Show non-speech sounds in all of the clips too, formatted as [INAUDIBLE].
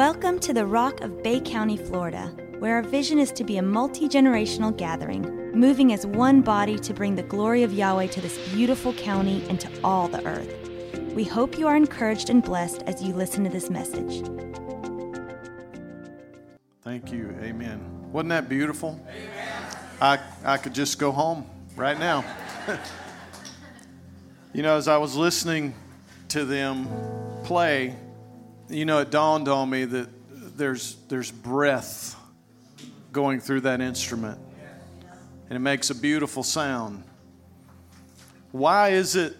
Welcome to the Rock of Bay County, Florida, where our vision is to be a multi generational gathering, moving as one body to bring the glory of Yahweh to this beautiful county and to all the earth. We hope you are encouraged and blessed as you listen to this message. Thank you. Amen. Wasn't that beautiful? Amen. I, I could just go home right now. [LAUGHS] you know, as I was listening to them play, you know, it dawned on me that there's, there's breath going through that instrument, and it makes a beautiful sound. Why is it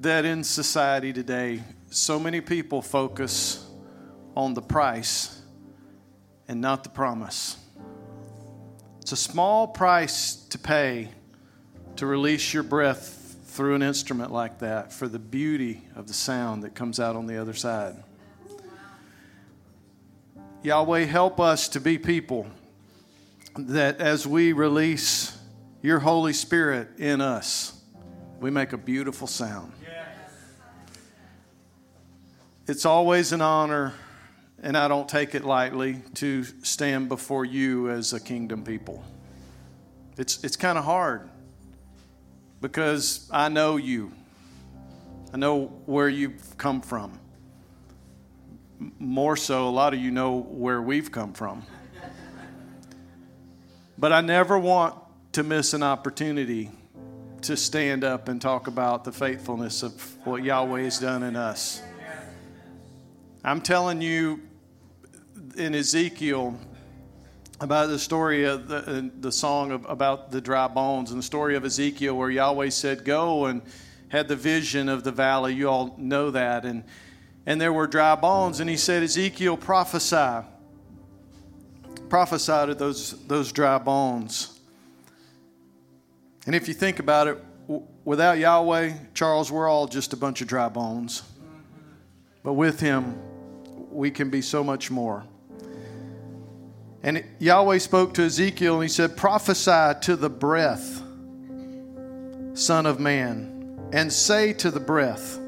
that in society today, so many people focus on the price and not the promise? It's a small price to pay to release your breath through an instrument like that for the beauty of the sound that comes out on the other side. Yahweh, help us to be people that as we release your Holy Spirit in us, we make a beautiful sound. It's always an honor, and I don't take it lightly, to stand before you as a kingdom people. It's, it's kind of hard because I know you, I know where you've come from more so, a lot of you know where we've come from. But I never want to miss an opportunity to stand up and talk about the faithfulness of what Yahweh has done in us. I'm telling you in Ezekiel about the story of the, the song of, about the dry bones and the story of Ezekiel where Yahweh said, Go and had the vision of the valley. You all know that. And and there were dry bones. And he said, Ezekiel, prophesy. Prophesy to those, those dry bones. And if you think about it, without Yahweh, Charles, we're all just a bunch of dry bones. But with him, we can be so much more. And Yahweh spoke to Ezekiel and he said, Prophesy to the breath, Son of Man, and say to the breath,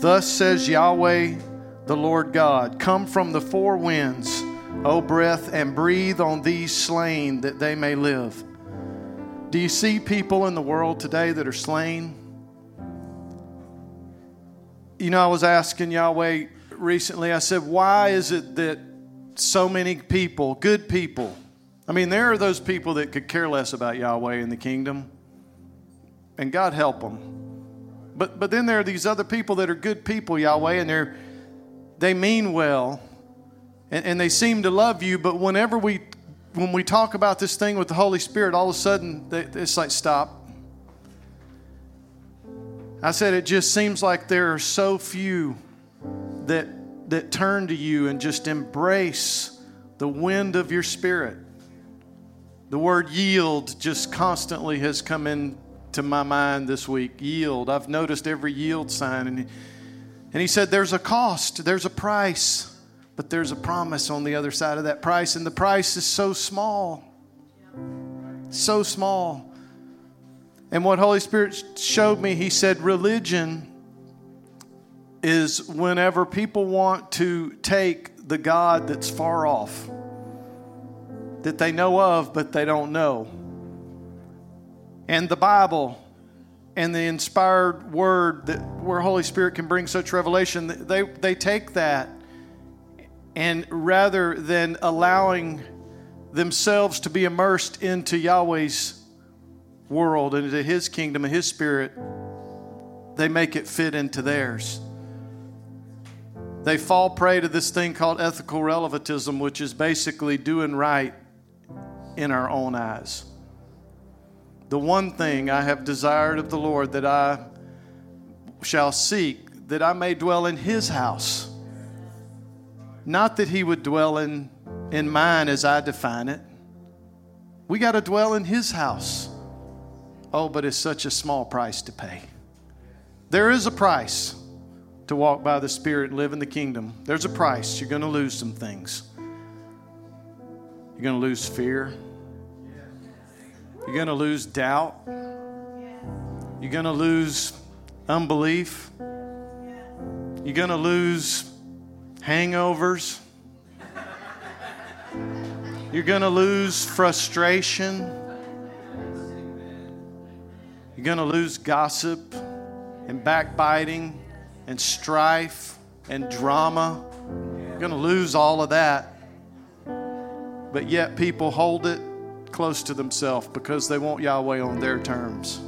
Thus says Yahweh, the Lord God Come from the four winds, O breath, and breathe on these slain that they may live. Do you see people in the world today that are slain? You know, I was asking Yahweh recently, I said, why is it that so many people, good people, I mean, there are those people that could care less about Yahweh in the kingdom, and God help them. But, but then there are these other people that are good people, Yahweh, and they're, they mean well and, and they seem to love you, but whenever we, when we talk about this thing with the Holy Spirit, all of a sudden they, it's like, stop. I said, it just seems like there are so few that, that turn to you and just embrace the wind of your spirit. The word yield just constantly has come in to my mind this week yield. I've noticed every yield sign. And he, and he said, There's a cost, there's a price, but there's a promise on the other side of that price. And the price is so small. So small. And what Holy Spirit showed me, he said, religion is whenever people want to take the God that's far off, that they know of, but they don't know and the Bible and the inspired word that where Holy Spirit can bring such revelation, they, they take that and rather than allowing themselves to be immersed into Yahweh's world and into His kingdom and His spirit, they make it fit into theirs. They fall prey to this thing called ethical relativism, which is basically doing right in our own eyes the one thing I have desired of the Lord that I shall seek, that I may dwell in his house. Not that he would dwell in, in mine as I define it. We got to dwell in his house. Oh, but it's such a small price to pay. There is a price to walk by the Spirit and live in the kingdom. There's a price. You're going to lose some things. You're going to lose fear. You're going to lose doubt. You're going to lose unbelief. You're going to lose hangovers. You're going to lose frustration. You're going to lose gossip and backbiting and strife and drama. You're going to lose all of that. But yet, people hold it close to themselves because they want Yahweh on their terms.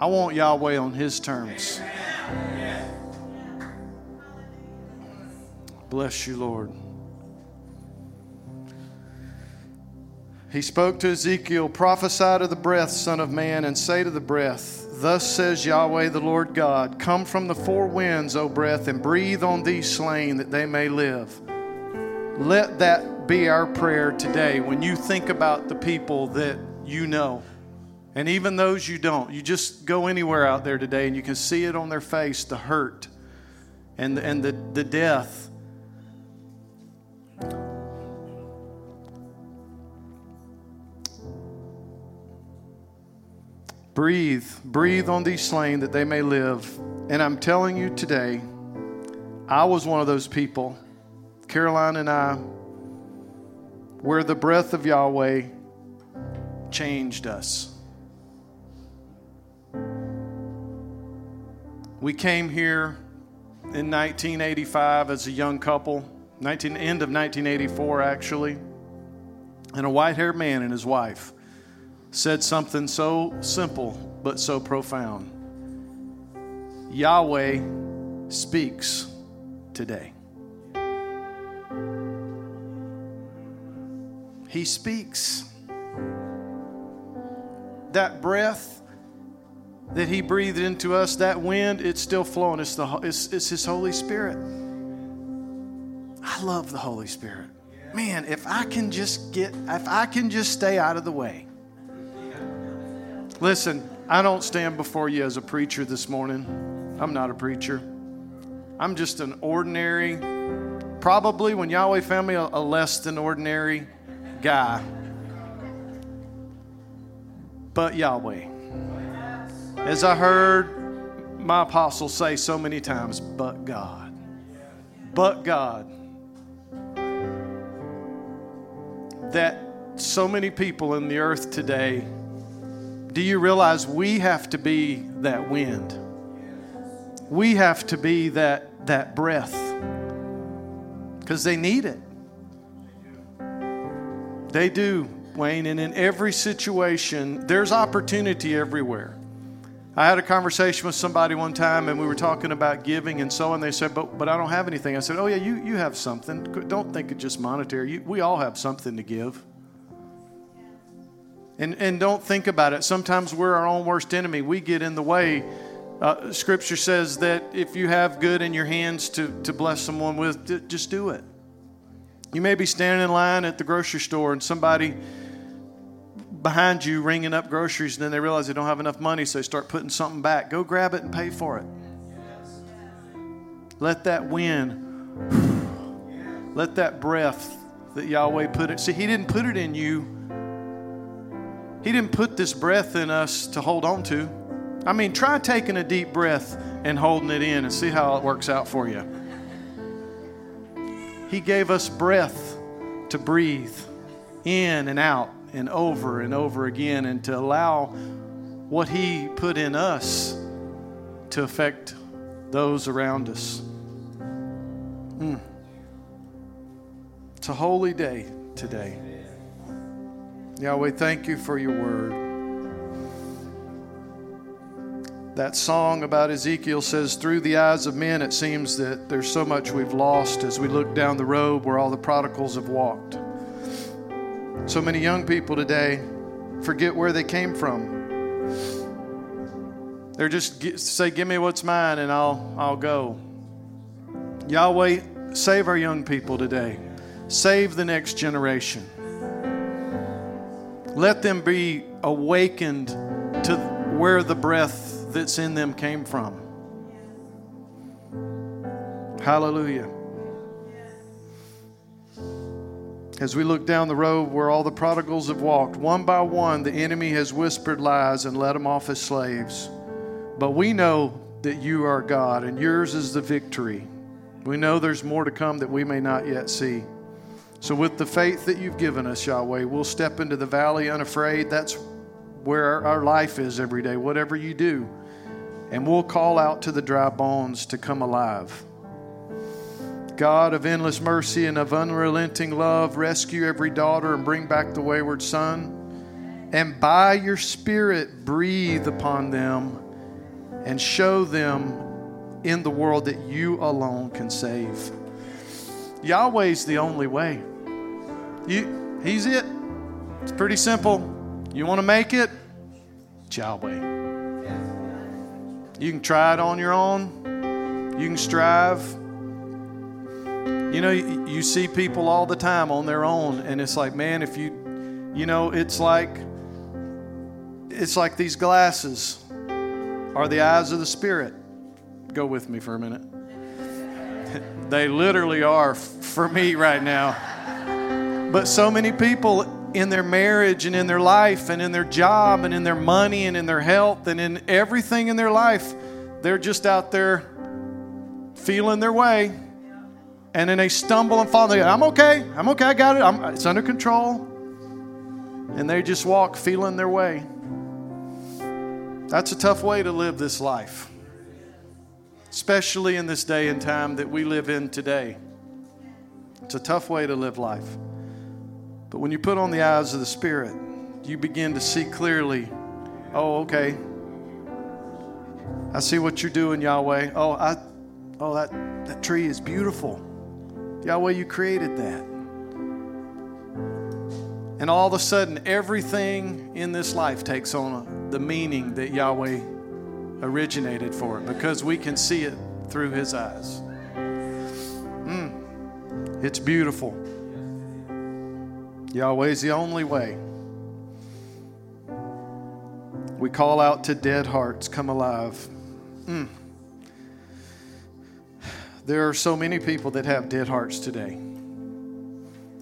I want Yahweh on His terms. Bless you, Lord. He spoke to Ezekiel, prophesy to the breath, Son of Man, and say to the breath, Thus says Yahweh the Lord God, Come from the four winds, O breath, and breathe on these slain that they may live. Let that be our prayer today when you think about the people that you know. And even those you don't, you just go anywhere out there today and you can see it on their face the hurt and, and the, the death Breathe, breathe on these slain that they may live. And I'm telling you today, I was one of those people, Caroline and I, where the breath of Yahweh changed us. We came here in 1985 as a young couple, 19, end of 1984 actually, and a white haired man and his wife said something so simple but so profound Yahweh speaks today. He speaks. That breath that He breathed into us, that wind, it's still flowing. It's, the, it's, it's His Holy Spirit. I love the Holy Spirit. Man, if I can just get, if I can just stay out of the way, Listen, I don't stand before you as a preacher this morning. I'm not a preacher. I'm just an ordinary, probably when Yahweh found me, a, a less than ordinary guy. But Yahweh. As I heard my apostle say so many times, but God. But God. That so many people in the earth today do you realize we have to be that wind? We have to be that, that breath because they need it. They do, Wayne, and in every situation, there's opportunity everywhere. I had a conversation with somebody one time and we were talking about giving and so on. They said, but, but I don't have anything. I said, Oh, yeah, you, you have something. Don't think it's just monetary. You, we all have something to give. And, and don't think about it. Sometimes we're our own worst enemy. We get in the way. Uh, scripture says that if you have good in your hands to, to bless someone with, just do it. You may be standing in line at the grocery store and somebody behind you ringing up groceries and then they realize they don't have enough money, so they start putting something back. Go grab it and pay for it. Let that wind, let that breath that Yahweh put it. See, He didn't put it in you he didn't put this breath in us to hold on to. I mean, try taking a deep breath and holding it in and see how it works out for you. He gave us breath to breathe in and out and over and over again and to allow what He put in us to affect those around us. Mm. It's a holy day today. Yahweh, thank you for your word. That song about Ezekiel says, Through the eyes of men, it seems that there's so much we've lost as we look down the road where all the prodigals have walked. So many young people today forget where they came from. They're just say, Give me what's mine and I'll, I'll go. Yahweh, save our young people today, save the next generation. Let them be awakened to where the breath that's in them came from. Hallelujah. As we look down the road where all the prodigals have walked, one by one, the enemy has whispered lies and let them off as slaves. But we know that you are God and yours is the victory. We know there's more to come that we may not yet see. So, with the faith that you've given us, Yahweh, we'll step into the valley unafraid. That's where our life is every day, whatever you do. And we'll call out to the dry bones to come alive. God of endless mercy and of unrelenting love, rescue every daughter and bring back the wayward son. And by your Spirit, breathe upon them and show them in the world that you alone can save. Yahweh's the only way. You, he's it. It's pretty simple. You want to make it? It's Yahweh. You can try it on your own. You can strive. You know, you, see people all the time on their own, and it's like, man, if you, you know, it's like, it's like these glasses are the eyes of the Spirit. Go with me for a minute. [LAUGHS] they literally are for me right now. But so many people in their marriage and in their life and in their job and in their money and in their health and in everything in their life, they're just out there feeling their way. And then they stumble and fall. They go, I'm okay. I'm okay. I got it. I'm, it's under control. And they just walk feeling their way. That's a tough way to live this life, especially in this day and time that we live in today. It's a tough way to live life. But when you put on the eyes of the Spirit, you begin to see clearly oh, okay. I see what you're doing, Yahweh. Oh, I, oh that, that tree is beautiful. Yahweh, you created that. And all of a sudden, everything in this life takes on the meaning that Yahweh originated for it because we can see it through His eyes. Mm, it's beautiful. Yahweh is the only way. We call out to dead hearts, come alive. Mm. There are so many people that have dead hearts today,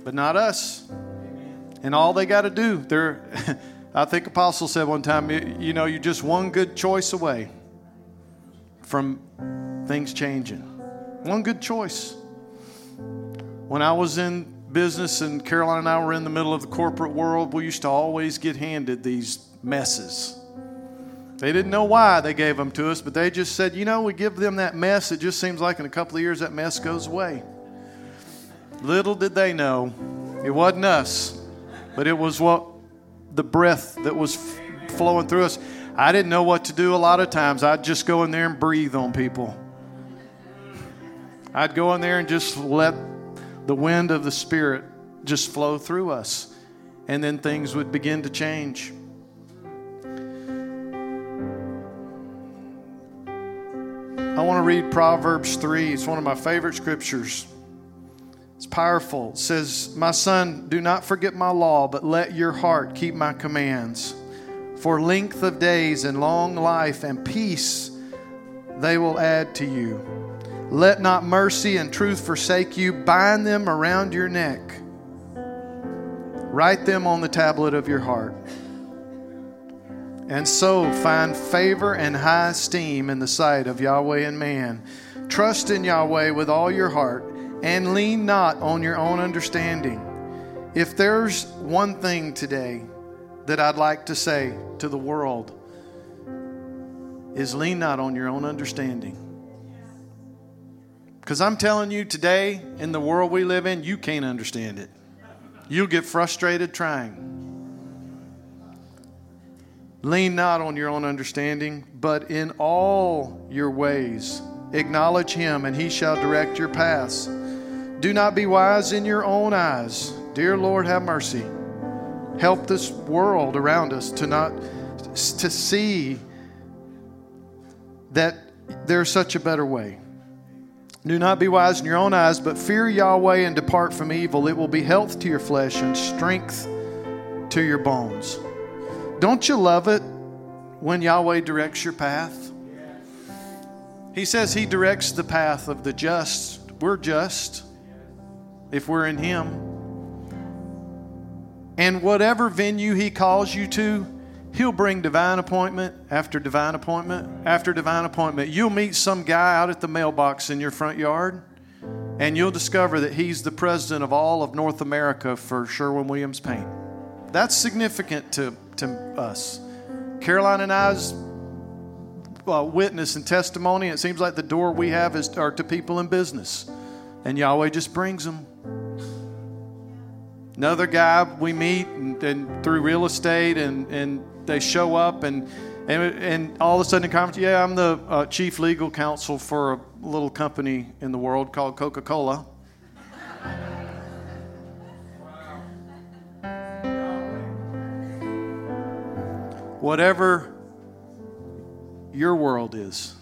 but not us. And all they got to do, they're, [LAUGHS] I think Apostle said one time, you know, you're just one good choice away from things changing. One good choice. When I was in business and Caroline and I were in the middle of the corporate world, we used to always get handed these messes. They didn't know why they gave them to us, but they just said, you know, we give them that mess. It just seems like in a couple of years that mess goes away. Little did they know it wasn't us, but it was what the breath that was f- flowing through us. I didn't know what to do a lot of times. I'd just go in there and breathe on people. I'd go in there and just let the wind of the Spirit just flow through us, and then things would begin to change. I want to read Proverbs 3. It's one of my favorite scriptures. It's powerful. It says, My son, do not forget my law, but let your heart keep my commands. For length of days and long life and peace they will add to you. Let not mercy and truth forsake you. Bind them around your neck. Write them on the tablet of your heart. And so find favor and high esteem in the sight of Yahweh and man. Trust in Yahweh with all your heart and lean not on your own understanding. If there's one thing today that I'd like to say to the world, is lean not on your own understanding. Because I'm telling you today, in the world we live in, you can't understand it. You'll get frustrated trying. Lean not on your own understanding, but in all your ways acknowledge him, and he shall direct your paths. Do not be wise in your own eyes. Dear Lord, have mercy. Help this world around us to not to see that there's such a better way. Do not be wise in your own eyes, but fear Yahweh and depart from evil. It will be health to your flesh and strength to your bones. Don't you love it when Yahweh directs your path? He says He directs the path of the just. We're just if we're in Him. And whatever venue He calls you to, He'll bring divine appointment after divine appointment after divine appointment. You'll meet some guy out at the mailbox in your front yard, and you'll discover that he's the president of all of North America for Sherwin Williams Paint. That's significant to, to us. Caroline and I's uh, witness and testimony, it seems like the door we have is are to people in business, and Yahweh just brings them. Another guy we meet and, and through real estate, and, and they show up and and, and all of a sudden, conference, yeah, I'm the uh, chief legal counsel for a little company in the world called Coca Cola. Whatever your world is,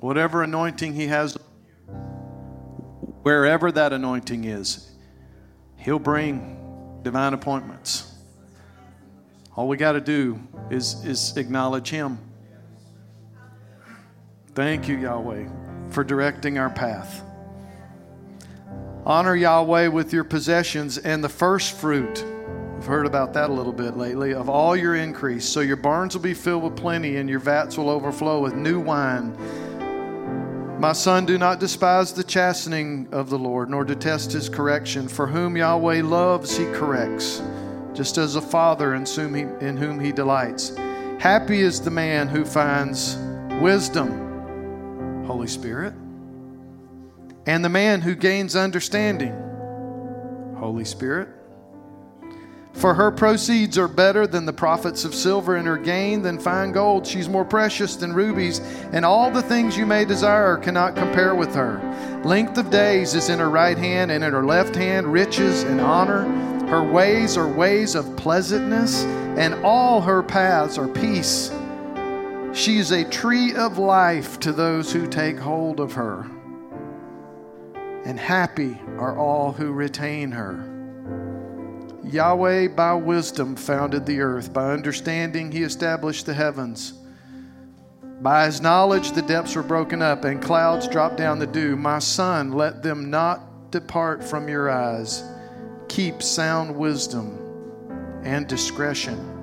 whatever anointing He has, wherever that anointing is, He'll bring divine appointments. All we got to do is, is acknowledge Him. Thank you, Yahweh, for directing our path. Honor Yahweh with your possessions and the first fruit. We've heard about that a little bit lately of all your increase. So your barns will be filled with plenty and your vats will overflow with new wine. My son, do not despise the chastening of the Lord, nor detest his correction. For whom Yahweh loves, he corrects just as a father in whom, he, delights. Happy is the man who finds wisdom, Holy Spirit, and the man who gains understanding, Holy Spirit. For her proceeds are better than the profits of silver, and her gain than fine gold. She's more precious than rubies, and all the things you may desire cannot compare with her. Length of days is in her right hand, and in her left hand riches and honor. Her ways are ways of pleasantness, and all her paths are peace. She is a tree of life to those who take hold of her. And happy are all who retain her. Yahweh by wisdom founded the earth, by understanding he established the heavens. By his knowledge the depths were broken up, and clouds dropped down the dew. My son, let them not depart from your eyes keep sound wisdom and discretion.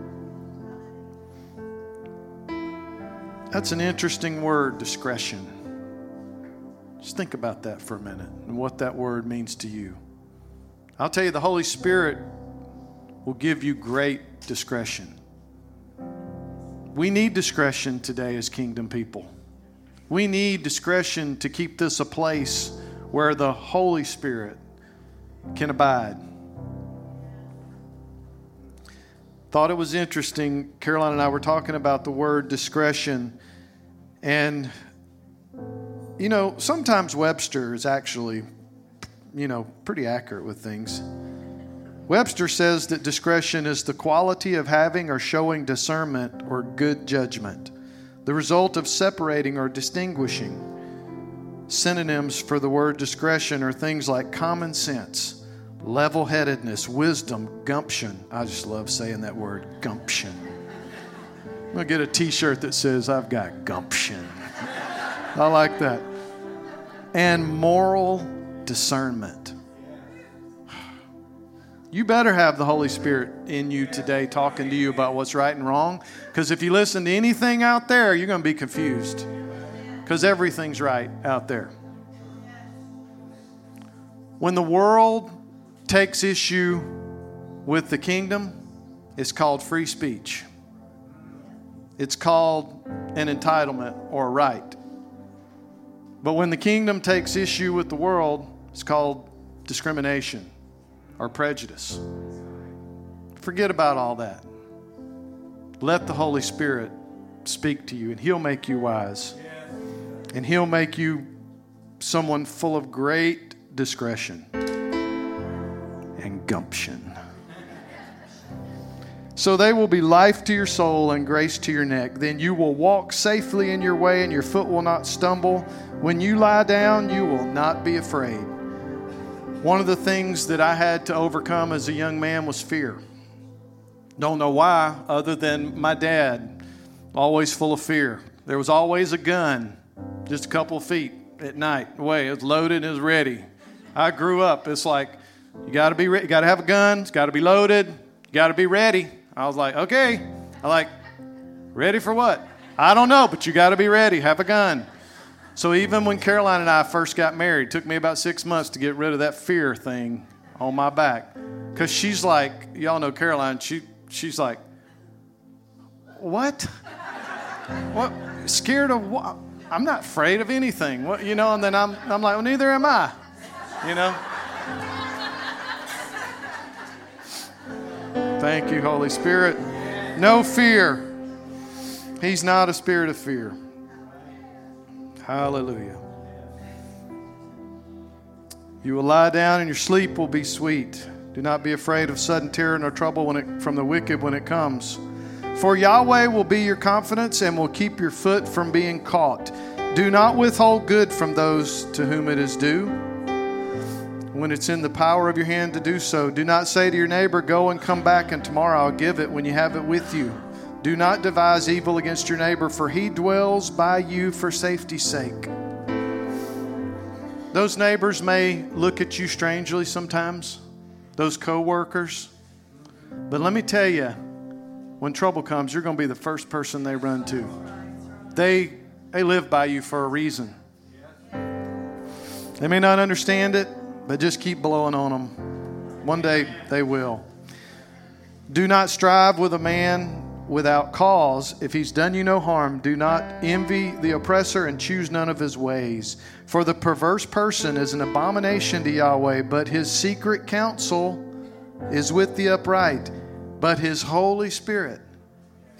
That's an interesting word, discretion. Just think about that for a minute and what that word means to you. I'll tell you, the Holy Spirit will give you great discretion. We need discretion today as kingdom people. We need discretion to keep this a place where the Holy Spirit can abide. Thought it was interesting. Caroline and I were talking about the word discretion. And, you know, sometimes Webster is actually, you know, pretty accurate with things. Webster says that discretion is the quality of having or showing discernment or good judgment, the result of separating or distinguishing. Synonyms for the word discretion are things like common sense level headedness, wisdom, gumption. I just love saying that word, gumption. I'm going to get a t shirt that says, I've got gumption. I like that. And moral discernment. You better have the Holy Spirit in you today talking to you about what's right and wrong. Because if you listen to anything out there, you're going to be confused. Because everything's right out there. When the world takes issue with the kingdom is called free speech. It's called an entitlement or a right. But when the kingdom takes issue with the world, it's called discrimination or prejudice. Forget about all that. Let the Holy Spirit speak to you, and He'll make you wise. And He'll make you someone full of great discretion gumption. So they will be life to your soul and grace to your neck. Then you will walk safely in your way, and your foot will not stumble. When you lie down, you will not be afraid. One of the things that I had to overcome as a young man was fear. Don't know why, other than my dad, always full of fear. There was always a gun, just a couple feet at night away. It was loaded and it was ready. I grew up, it's like, you got to be re- you got to have a gun. It's got to be loaded. You got to be ready. I was like, okay. I like, ready for what? I don't know, but you got to be ready. Have a gun. So even when Caroline and I first got married, it took me about six months to get rid of that fear thing on my back. Because she's like, y'all know Caroline, she, she's like, what? What? Scared of what? I'm not afraid of anything. What, you know, and then I'm, I'm like, well, neither am I. You know? Thank you, Holy Spirit. No fear. He's not a spirit of fear. Hallelujah. You will lie down and your sleep will be sweet. Do not be afraid of sudden terror nor trouble when it, from the wicked when it comes. For Yahweh will be your confidence and will keep your foot from being caught. Do not withhold good from those to whom it is due when it's in the power of your hand to do so. Do not say to your neighbor, Go and come back, and tomorrow I'll give it when you have it with you. Do not devise evil against your neighbor, for he dwells by you for safety's sake. Those neighbors may look at you strangely sometimes, those coworkers. But let me tell you, when trouble comes, you're going to be the first person they run to. They, they live by you for a reason. They may not understand it, but just keep blowing on them. One day they will. Do not strive with a man without cause. If he's done you no harm, do not envy the oppressor and choose none of his ways. For the perverse person is an abomination to Yahweh, but his secret counsel is with the upright. But his Holy Spirit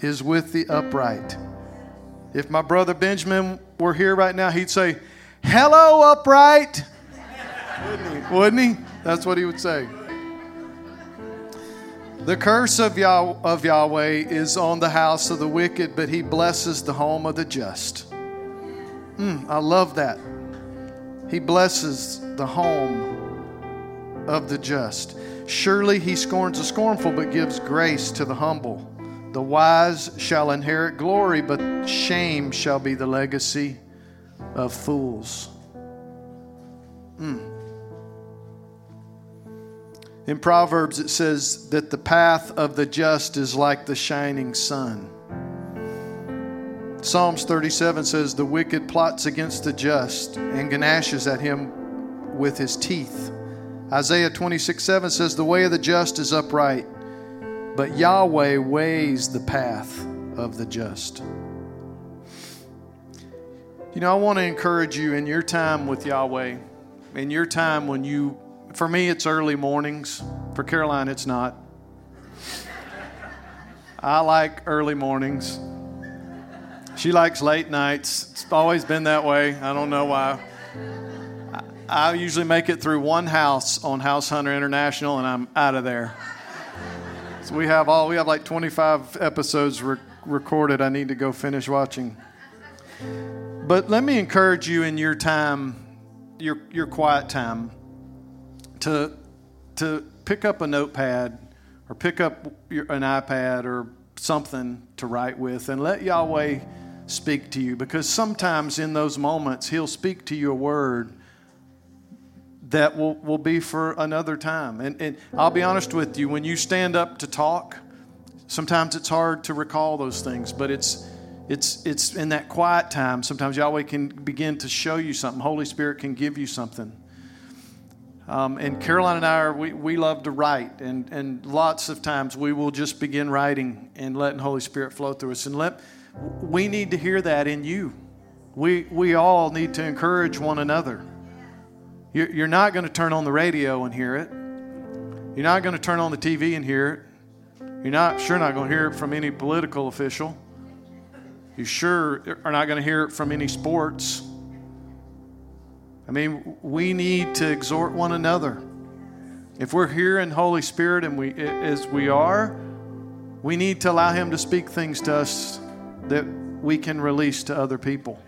is with the upright. If my brother Benjamin were here right now, he'd say, Hello, upright. Wouldn't he? Wouldn't he? That's what he would say. The curse of, Yah- of Yahweh is on the house of the wicked, but he blesses the home of the just. Mm, I love that. He blesses the home of the just. Surely he scorns the scornful, but gives grace to the humble. The wise shall inherit glory, but shame shall be the legacy of fools. Mm. In Proverbs, it says that the path of the just is like the shining sun. Psalms 37 says, The wicked plots against the just and gnashes at him with his teeth. Isaiah 26 7 says, The way of the just is upright, but Yahweh weighs the path of the just. You know, I want to encourage you in your time with Yahweh, in your time when you for me, it's early mornings. For Caroline, it's not. I like early mornings. She likes late nights. It's always been that way. I don't know why. I usually make it through one house on House Hunter International and I'm out of there. So we have all we have like 25 episodes re- recorded. I need to go finish watching. But let me encourage you in your time, your your quiet time to, to pick up a notepad or pick up your, an iPad or something to write with and let Yahweh speak to you because sometimes in those moments He'll speak to you a word that will, will be for another time. And, and I'll be honest with you, when you stand up to talk, sometimes it's hard to recall those things, but it's it's it's in that quiet time. Sometimes Yahweh can begin to show you something. Holy Spirit can give you something. Um, and Caroline and I, are, we, we love to write, and, and lots of times we will just begin writing and letting Holy Spirit flow through us. And let, we need to hear that in you. We, we all need to encourage one another. You're, you're not going to turn on the radio and hear it. You're not going to turn on the TV and hear it. You're not sure not going to hear it from any political official. You sure are not going to hear it from any sports. I mean, we need to exhort one another. If we're here in Holy Spirit and we as we are, we need to allow him to speak things to us that we can release to other people.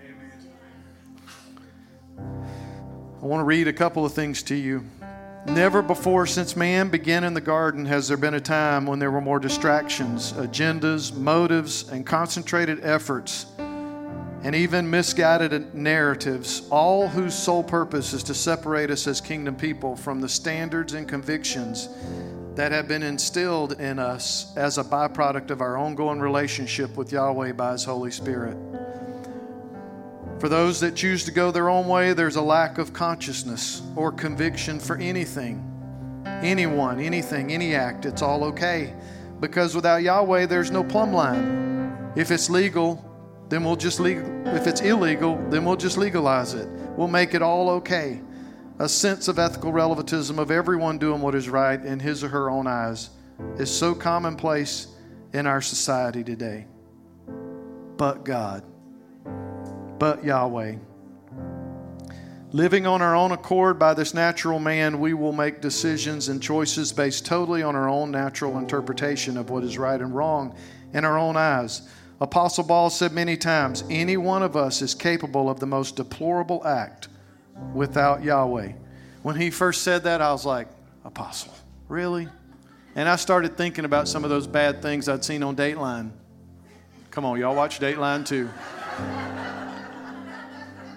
I want to read a couple of things to you. Never before since man began in the garden has there been a time when there were more distractions, agendas, motives, and concentrated efforts and even misguided narratives, all whose sole purpose is to separate us as kingdom people from the standards and convictions that have been instilled in us as a byproduct of our ongoing relationship with Yahweh by His Holy Spirit. For those that choose to go their own way, there's a lack of consciousness or conviction for anything, anyone, anything, any act. It's all okay. Because without Yahweh, there's no plumb line. If it's legal, then we'll just legal. If it's illegal, then we'll just legalize it. We'll make it all okay. A sense of ethical relativism of everyone doing what is right in his or her own eyes is so commonplace in our society today. But God but Yahweh. Living on our own accord by this natural man, we will make decisions and choices based totally on our own natural interpretation of what is right and wrong in our own eyes. Apostle Paul said many times, any one of us is capable of the most deplorable act without Yahweh. When he first said that, I was like, Apostle, really? And I started thinking about some of those bad things I'd seen on Dateline. Come on, y'all watch Dateline too.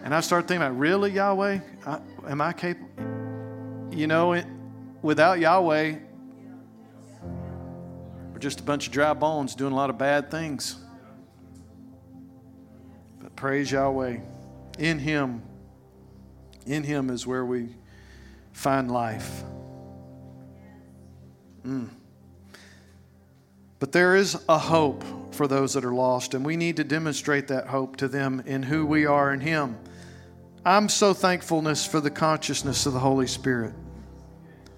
And I started thinking about, really, Yahweh? I, am I capable? You know, it, without Yahweh, we're just a bunch of dry bones doing a lot of bad things. Praise Yahweh. In Him, in Him is where we find life. Mm. But there is a hope for those that are lost, and we need to demonstrate that hope to them in who we are in Him. I'm so thankfulness for the consciousness of the Holy Spirit.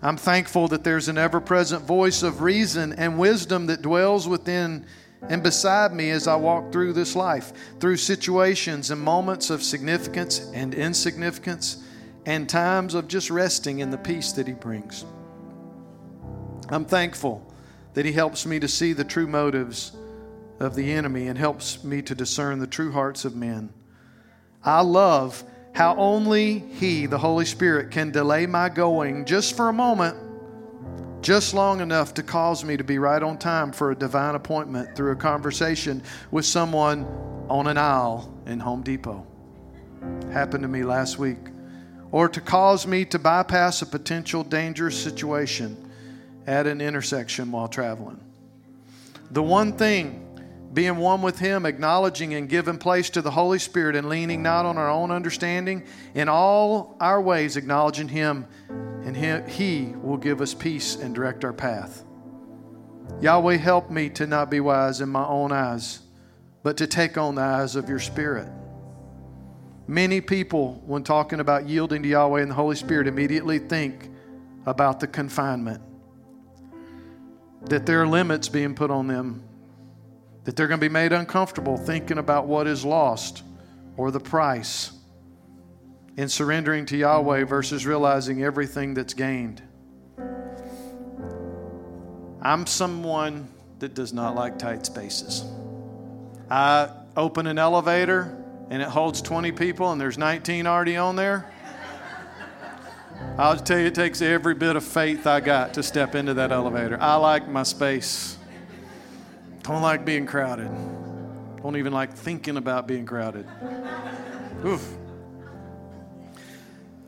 I'm thankful that there's an ever present voice of reason and wisdom that dwells within and beside me as I walk through this life, through situations and moments of significance and insignificance, and times of just resting in the peace that He brings. I'm thankful that He helps me to see the true motives of the enemy and helps me to discern the true hearts of men. I love how only He, the Holy Spirit, can delay my going just for a moment, just long enough to cause me to be right on time for a divine appointment through a conversation with someone on an aisle in Home Depot. Happened to me last week. Or to cause me to bypass a potential dangerous situation at an intersection while traveling. The one thing being one with Him, acknowledging and giving place to the Holy Spirit, and leaning not on our own understanding, in all our ways acknowledging Him, and He will give us peace and direct our path. Yahweh, help me to not be wise in my own eyes, but to take on the eyes of your Spirit. Many people, when talking about yielding to Yahweh and the Holy Spirit, immediately think about the confinement, that there are limits being put on them that they're going to be made uncomfortable thinking about what is lost or the price in surrendering to Yahweh versus realizing everything that's gained. I'm someone that does not like tight spaces. I open an elevator and it holds 20 people and there's 19 already on there. I'll tell you, it takes every bit of faith I got to step into that elevator. I like my space. Don't like being crowded. Don't even like thinking about being crowded. Oof.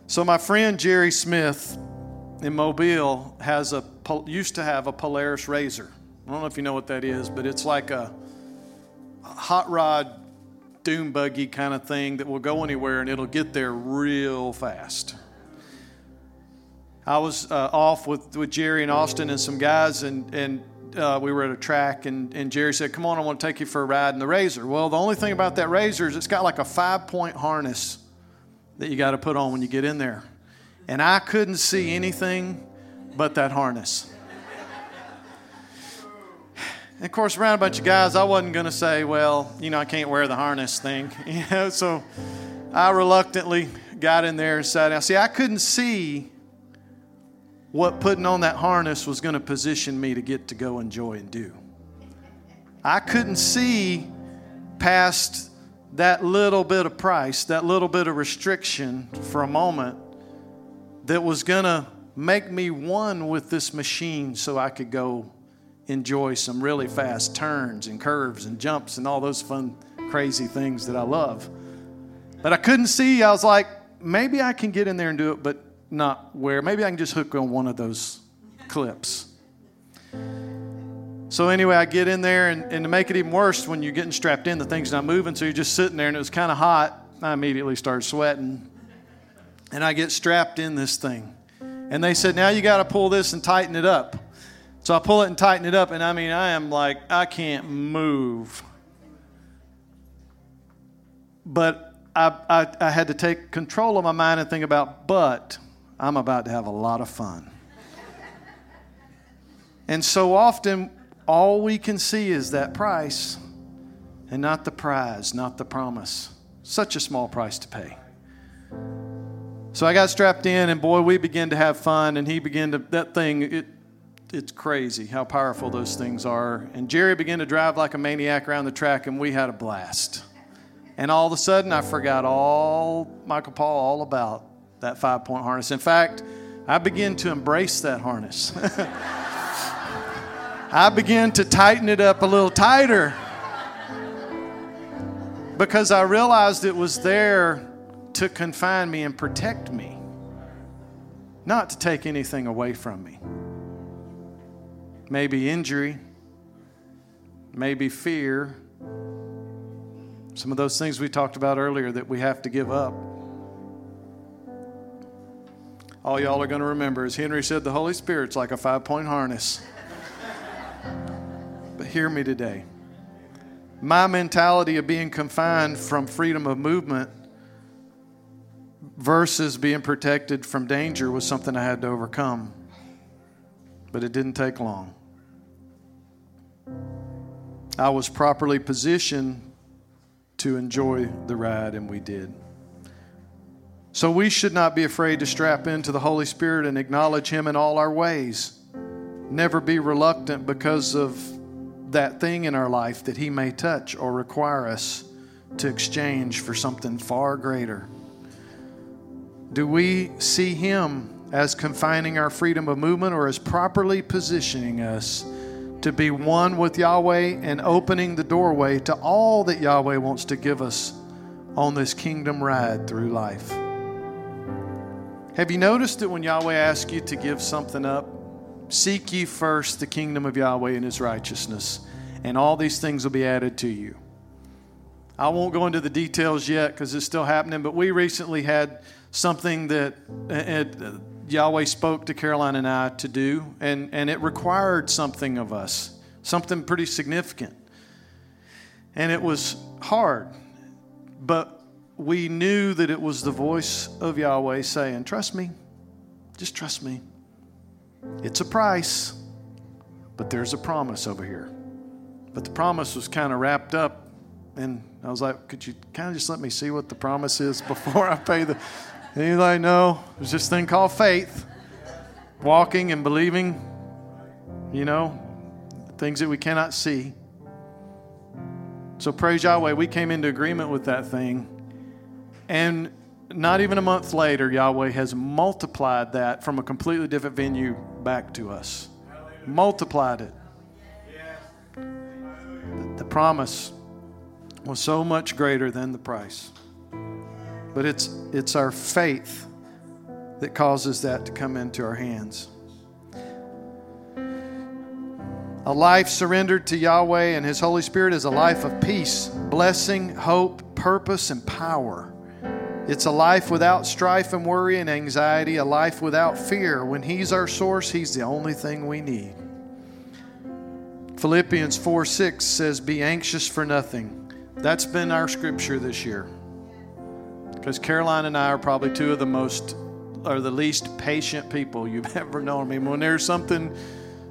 So my friend Jerry Smith in Mobile has a used to have a Polaris RZR. I don't know if you know what that is, but it's like a hot rod dune buggy kind of thing that will go anywhere and it'll get there real fast. I was uh, off with, with Jerry and Austin and some guys, and, and uh, we were at a track, and, and Jerry said, Come on, I want to take you for a ride in the Razor. Well, the only thing about that Razor is it's got like a five point harness that you got to put on when you get in there. And I couldn't see anything but that harness. [SIGHS] And of course, around a bunch of guys, I wasn't going to say, well, you know, I can't wear the harness thing. [LAUGHS] You know, so I reluctantly got in there and sat down. See, I couldn't see what putting on that harness was going to position me to get to go enjoy and do. I couldn't see past that little bit of price, that little bit of restriction for a moment that was going to make me one with this machine so I could go enjoy some really fast turns and curves and jumps and all those fun, crazy things that I love. But I couldn't see. I was like, maybe I can get in there and do it, but not where. Maybe I can just hook on one of those clips. So anyway, I get in there, and, and to make it even worse, when you're getting strapped in, the thing's not moving, so you're just sitting there, and it was kind of hot. I immediately start sweating. And I get strapped in this thing. And they said, now you got to pull this and tighten it up. So I pull it and tighten it up. And I mean, I am like, I can't move. But I, I, I had to take control of my mind and think about, but I'm about to have a lot of fun. and so often, all we can see is that price and not the prize, not the promise. Such a small price to pay. So I got strapped in, and boy, we began to have fun, and he began to, that thing, it, it's crazy how powerful those things are. And Jerry began to drive like a maniac around the track, and we had a blast. And all of a sudden, I forgot all, Michael Paul, all about that five point harness. In fact, I began to embrace that harness. [LAUGHS] I began to tighten it up a little tighter because I realized it was there to confine me and protect me, not to take anything away from me. Maybe injury, maybe fear, some of those things we talked about earlier that we have to give up. All y'all are going to remember is Henry said the Holy Spirit's like a five point harness. but hear me today. My mentality of being confined from freedom of movement versus being protected from danger was something I had to overcome. But it didn't take long. I was properly positioned to enjoy the ride, and we did. So we should not be afraid to strap into the Holy Spirit and acknowledge Him in all our ways. Never be reluctant because of that thing in our life that He may touch or require us to exchange for something far greater. Do we see Him as confining our freedom of movement or as properly positioning us to be one with Yahweh and opening the doorway to all that Yahweh wants to give us on this kingdom ride through life. Have you noticed that when Yahweh asks you to give something up, seek ye first the kingdom of Yahweh and his righteousness, and all these things will be added to you. I won't go into the details yet because it's still happening, but we recently had something that uh, Yahweh spoke to Caroline and I to do, and, and it required something of us, something pretty significant. And it was hard, but we knew that it was the voice of Yahweh saying, Trust me, just trust me. It's a price, but there's a promise over here. But the promise was kind of wrapped up, and I was like, Could you kind of just let me see what the promise is before I pay the Anybody know? There's this thing called faith. Walking and believing, you know, things that we cannot see. So praise Yahweh, we came into agreement with that thing. And not even a month later, Yahweh has multiplied that from a completely different venue back to us. Multiplied it. The promise was so much greater than the price. But it's, it's our faith that causes that to come into our hands. A life surrendered to Yahweh and His Holy Spirit is a life of peace, blessing, hope, purpose, and power. It's a life without strife and worry and anxiety, a life without fear. When He's our source, He's the only thing we need. Philippians 4 6 says, Be anxious for nothing. That's been our scripture this year. Because Caroline and I are probably two of the most or the least patient people you've [LAUGHS] ever known. I mean, when there's something,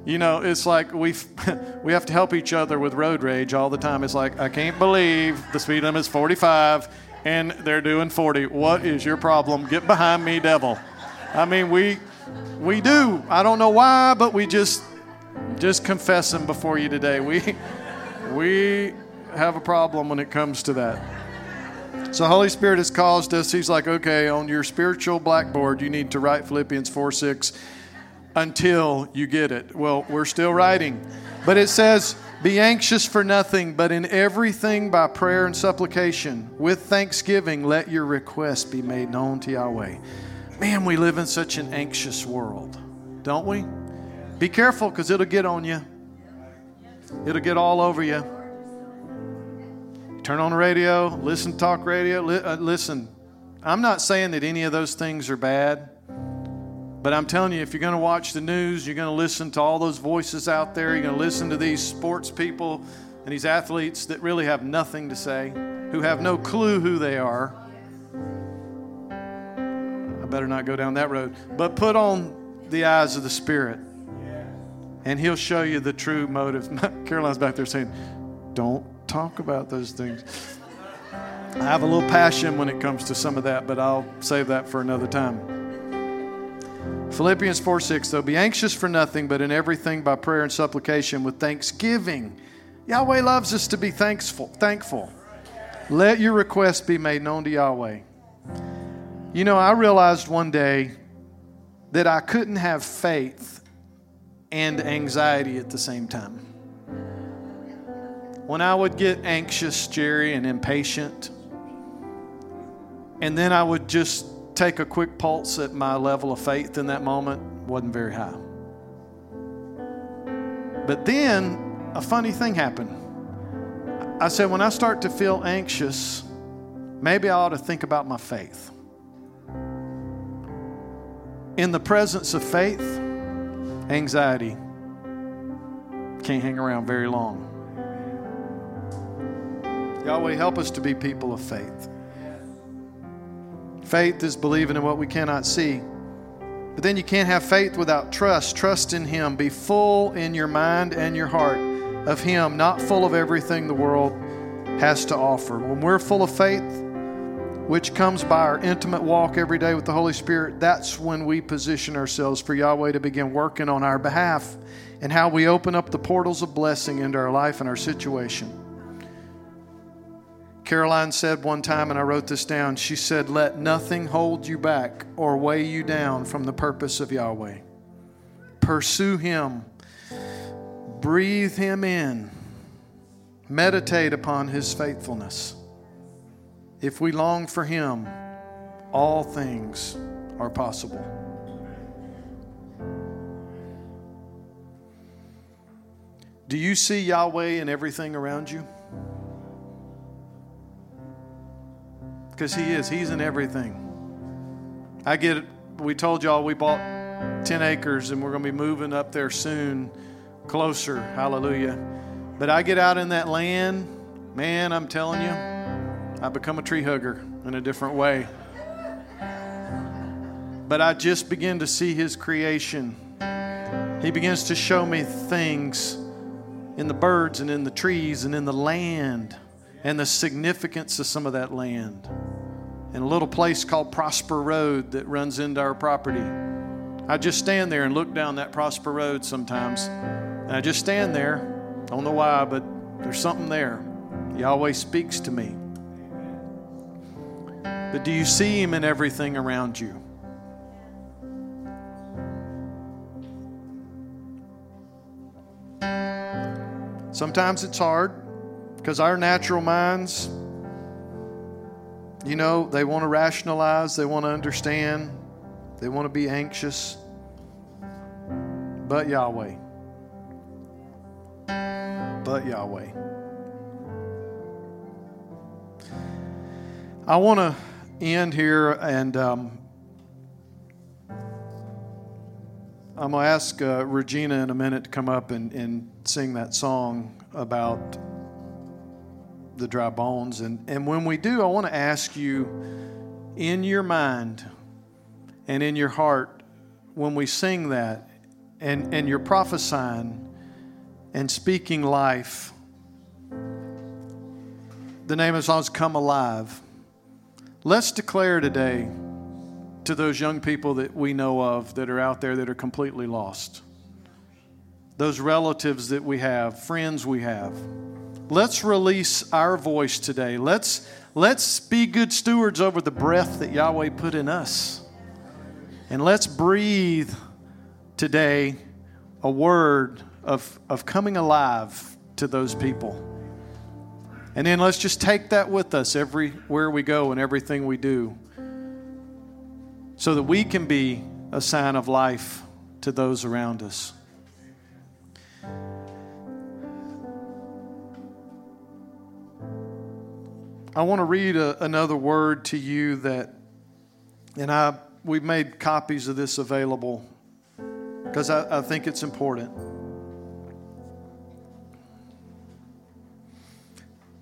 you know, it's like we [LAUGHS] we have to help each other with road rage all the time. It's like I can't believe the speed limit is 45 and they're doing 40. What is your problem? Get behind me, devil. I mean, we we do. I don't know why, but we just just confessing before you today. We we have a problem when it comes to that. So Holy Spirit has caused us, He's like, okay, on your spiritual blackboard, you need to write Philippians 4 6 until you get it. Well, we're still writing. But it says, Be anxious for nothing, but in everything by prayer and supplication, with thanksgiving, let your requests be made known to Yahweh. Man, we live in such an anxious world, don't we? Be careful because it'll get on you, it'll get all over you turn on the radio, listen to talk radio. Li- uh, listen, I'm not saying that any of those things are bad, but I'm telling you, if you're going to watch the news, you're going to listen to all those voices out there, you're going to listen to these sports people and these athletes that really have nothing to say, who have no clue who they are. I better not go down that road. But put on the eyes of the Spirit, and He'll show you the true motive. [LAUGHS] Caroline's back there saying, Don't talk about those things. I have a little passion when it comes to some of that, but I'll save that for another time. Philippians 4 6, though, be anxious for nothing, but in everything by prayer and supplication with thanksgiving. Yahweh loves us to be thankful. Thankful. Let your requests be made known to Yahweh. You know, I realized one day that I couldn't have faith and anxiety at the same time. When I would get anxious, Jerry, and impatient, and then I would just take a quick pulse at my level of faith in that moment, wasn't very high. But then a funny thing happened. I said, when I start to feel anxious, maybe I ought to think about my faith. In the presence of faith, anxiety can't hang around very long. Yahweh, help us to be people of faith. Faith is believing in what we cannot see. But then you can't have faith without trust. Trust in Him. Be full in your mind and your heart of Him, not full of everything the world has to offer. When we're full of faith, which comes by our intimate walk every day with the Holy Spirit, that's when we position ourselves for Yahweh to begin working on our behalf and how we open up the portals of blessing into our life and our situation. Caroline said one time, and I wrote this down, she said, Let nothing hold you back or weigh you down from the purpose of Yahweh. Pursue Him, breathe Him in, meditate upon His faithfulness. If we long for Him, all things are possible. Do you see Yahweh in everything around you? Because He is. He's in everything. I get it. We told y'all we bought 10 acres and we're going to be moving up there soon, closer. Hallelujah. But I get out in that land, man, I'm telling you, I become a tree hugger in a different way. But I just begin to see His creation. He begins to show me things in the birds and in the trees and in the land and the significance of some of that land. In a little place called Prosper Road that runs into our property. I just stand there and look down that Prosper Road sometimes. And I just stand there. Don't know why, but there's something there. He always speaks to me. But do you see Him in everything around you? Sometimes it's hard. Because our natural minds, you know, they want to rationalize, they want to understand, they want to be anxious. But Yahweh. But Yahweh. I want to end here and um, I'm going to ask uh, Regina in a minute to come up and, and sing that song about the dry bones. And, and when we do, I want to ask you in your mind and in your heart, when we sing that and, and you're prophesying and speaking life, the name of the song is Come Alive. Let's declare today to those young people that we know of that are out there that are completely lost, those relatives that we have, friends we have Let's release our voice today. Let's, let's be good stewards over the breath that Yahweh put in us. And let's breathe today a word of, of coming alive to those people. And then let's just take that with us everywhere we go and everything we do so that we can be a sign of life to those around us. I want to read a, another word to you that, and I we've made copies of this available because I, I think it's important.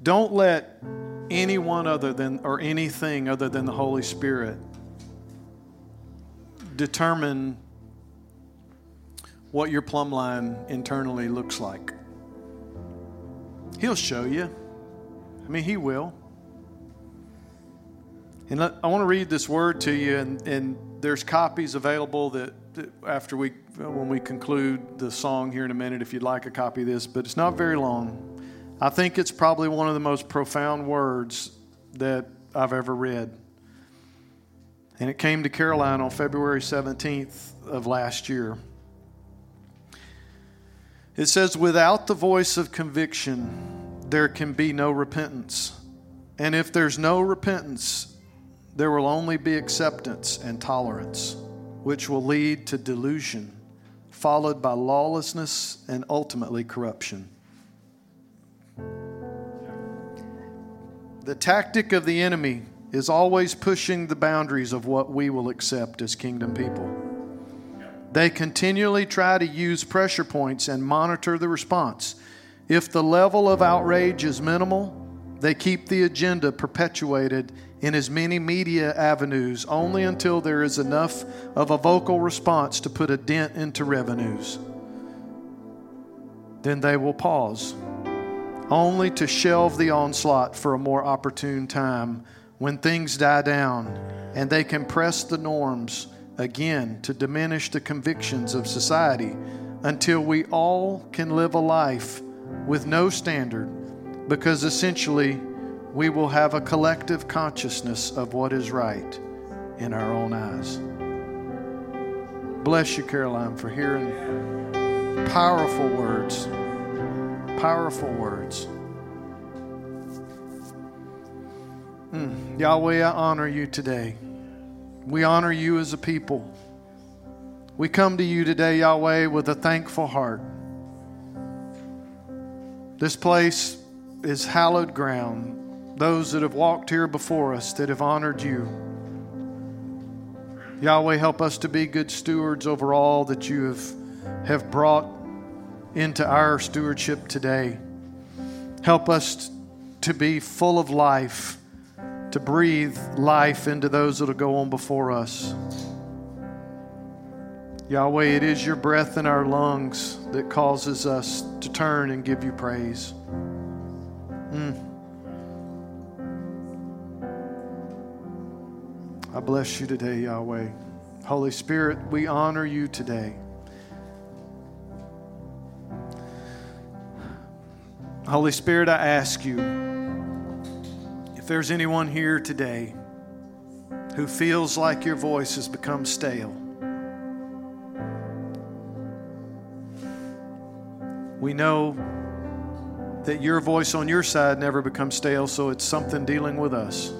Don't let anyone other than, or anything other than the Holy Spirit determine what your plumb line internally looks like. He'll show you. I mean, He will. And I want to read this word to you, and, and there's copies available that, that, after we, when we conclude the song here in a minute, if you'd like a copy of this, but it's not very long. I think it's probably one of the most profound words that I've ever read. And it came to Caroline on February 17th of last year. It says, Without the voice of conviction, there can be no repentance. And if there's no repentance, there will only be acceptance and tolerance, which will lead to delusion, followed by lawlessness and ultimately corruption. The tactic of the enemy is always pushing the boundaries of what we will accept as kingdom people. They continually try to use pressure points and monitor the response. If the level of outrage is minimal, they keep the agenda perpetuated in as many media avenues only until there is enough of a vocal response to put a dent into revenues. Then they will pause only to shelve the onslaught for a more opportune time when things die down and they compress the norms again to diminish the convictions of society until we all can live a life with no standard because essentially we will have a collective consciousness of what is right in our own eyes. Bless you, Caroline, for hearing powerful words powerful words. Mm. Yahweh, I honor you today. We honor you as a people. We come to you today, Yahweh, with a thankful heart. This place is hallowed ground. Those that have walked here before us that have honored you. Yahweh, help us to be good stewards over all that you have, have brought into our stewardship today. Help us to be full of life, to breathe life into those that will go on before us. Yahweh, it is your breath in our lungs that causes us to turn and give you praise. Mm. I bless you today, Yahweh. Holy Spirit, we honor you today. Holy Spirit, I ask you if there's anyone here today who feels like your voice has become stale, we know that your voice on your side never becomes stale, so it's something dealing with us.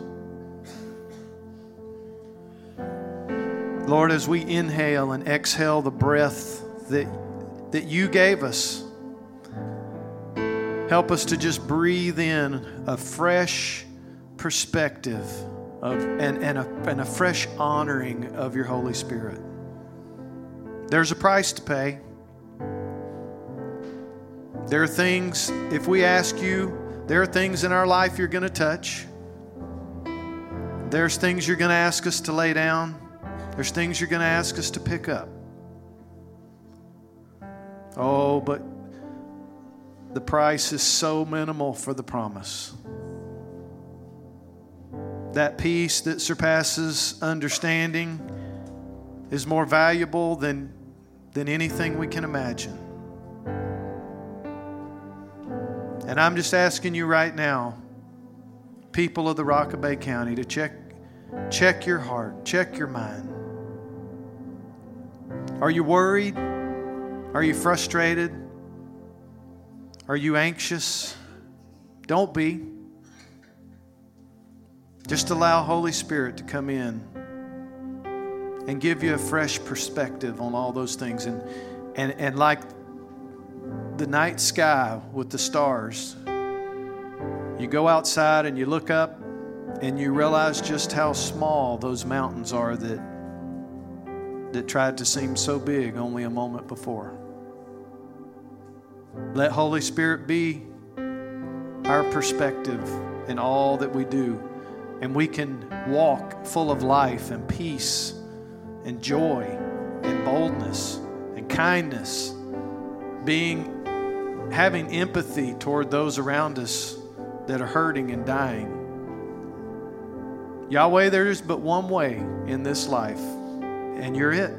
Lord, as we inhale and exhale the breath that, that you gave us, Help us to just breathe in a fresh perspective of, and, and, a, and a fresh honoring of your Holy Spirit. There's a price to pay. There are things, if we ask you, there are things in our life you're going to touch. There's things you're going to ask us to lay down. There's things you're going to ask us to pick up. Oh, but the price is so minimal for the promise. That peace that surpasses understanding is more valuable than, than anything we can imagine. And I'm just asking you right now, people of the Rock of Bay County, to check, check your heart, check your mind. Are you worried? Are you frustrated? Are you anxious? Don't be. Just allow Holy Spirit to come in and give you a fresh perspective on all those things. And, and, and like the night sky with the stars, you go outside and you look up and you realize just how small those mountains are that that tried to seem so big only a moment before. Let Holy Spirit be our perspective in all that we do, and we can walk full of life and peace and joy and boldness and kindness, being having empathy toward those around us that are hurting and dying. Yahweh, there is but one way in this life, and you're it.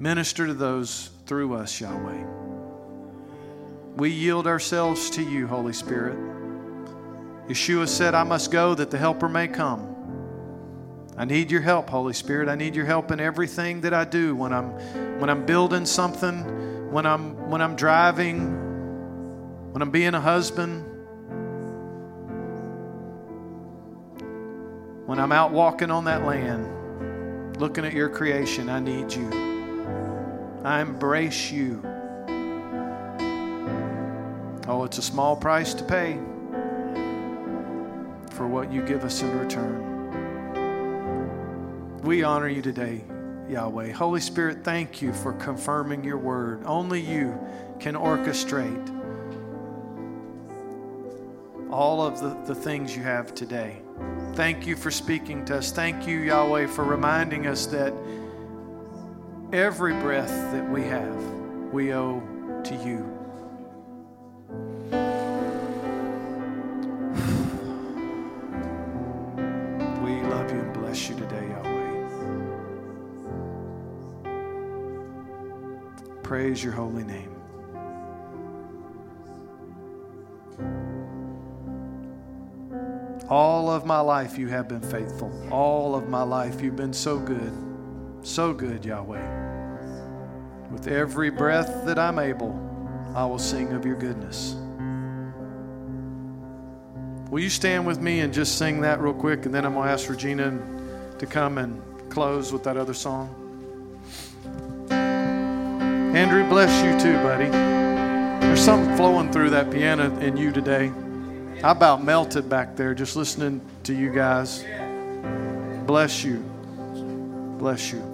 Minister to those through us, Yahweh. We yield ourselves to you, Holy Spirit. Yeshua said, I must go that the Helper may come. I need your help, Holy Spirit. I need your help in everything that I do when I'm when I'm building something, when I'm when I'm driving, when I'm being a husband, when I'm out walking on that land, looking at your creation. I need you. I embrace you. Oh, it's a small price to pay for what you give us in return. We honor you today, Yahweh. Holy Spirit, thank you for confirming your word. Only you can orchestrate all of the, the things you have today. Thank you for speaking to us. Thank you, Yahweh, for reminding us that every breath that we have, we owe to you. Praise your holy name. All of my life, you have been faithful. All of my life, you've been so good. So good, Yahweh. With every breath that I'm able, I will sing of your goodness. Will you stand with me and just sing that real quick? And then I'm going to ask Regina to come and close with that other song. Andrew, bless you too, buddy. There's something flowing through that piano in you today. I about melted back there just listening to you guys. Bless you. Bless you.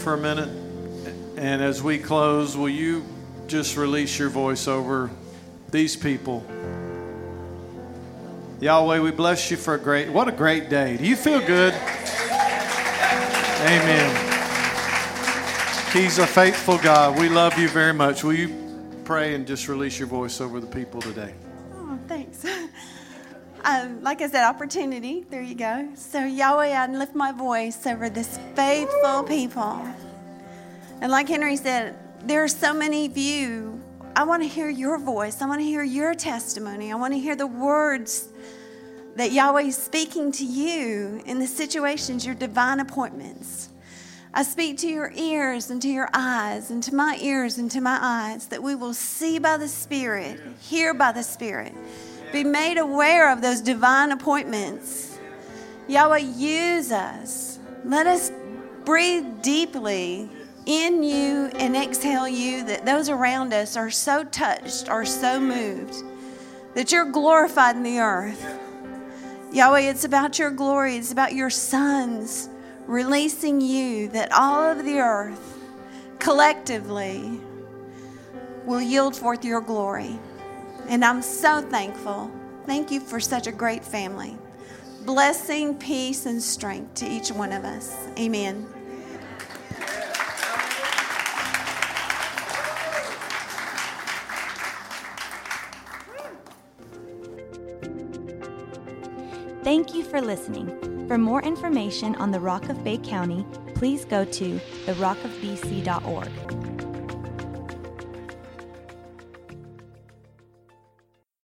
For a minute? And as we close, will you just release your voice over these people? Yahweh, we bless you for a great, what a great day. Do you feel good? Amen. He's a faithful God. We love you very much. Will you pray and just release your voice over the people today? Um, like I said, opportunity. There you go. So, Yahweh, I lift my voice over this faithful people. And like Henry said, there are so many of you. I want to hear your voice. I want to hear your testimony. I want to hear the words that Yahweh is speaking to you in the situations, your divine appointments. I speak to your ears and to your eyes, and to my ears and to my eyes, that we will see by the Spirit, hear by the Spirit, be made aware of those divine appointments. Yahweh, use us. Let us breathe deeply in you and exhale you, that those around us are so touched, are so moved, that you're glorified in the earth. Yahweh, it's about your glory, it's about your sons releasing you, that all of the earth collectively will yield forth your glory. And I'm so thankful. Thank you for such a great family. Blessing, peace, and strength to each one of us. Amen. Thank you for listening. For more information on the Rock of Bay County, please go to therockofbc.org.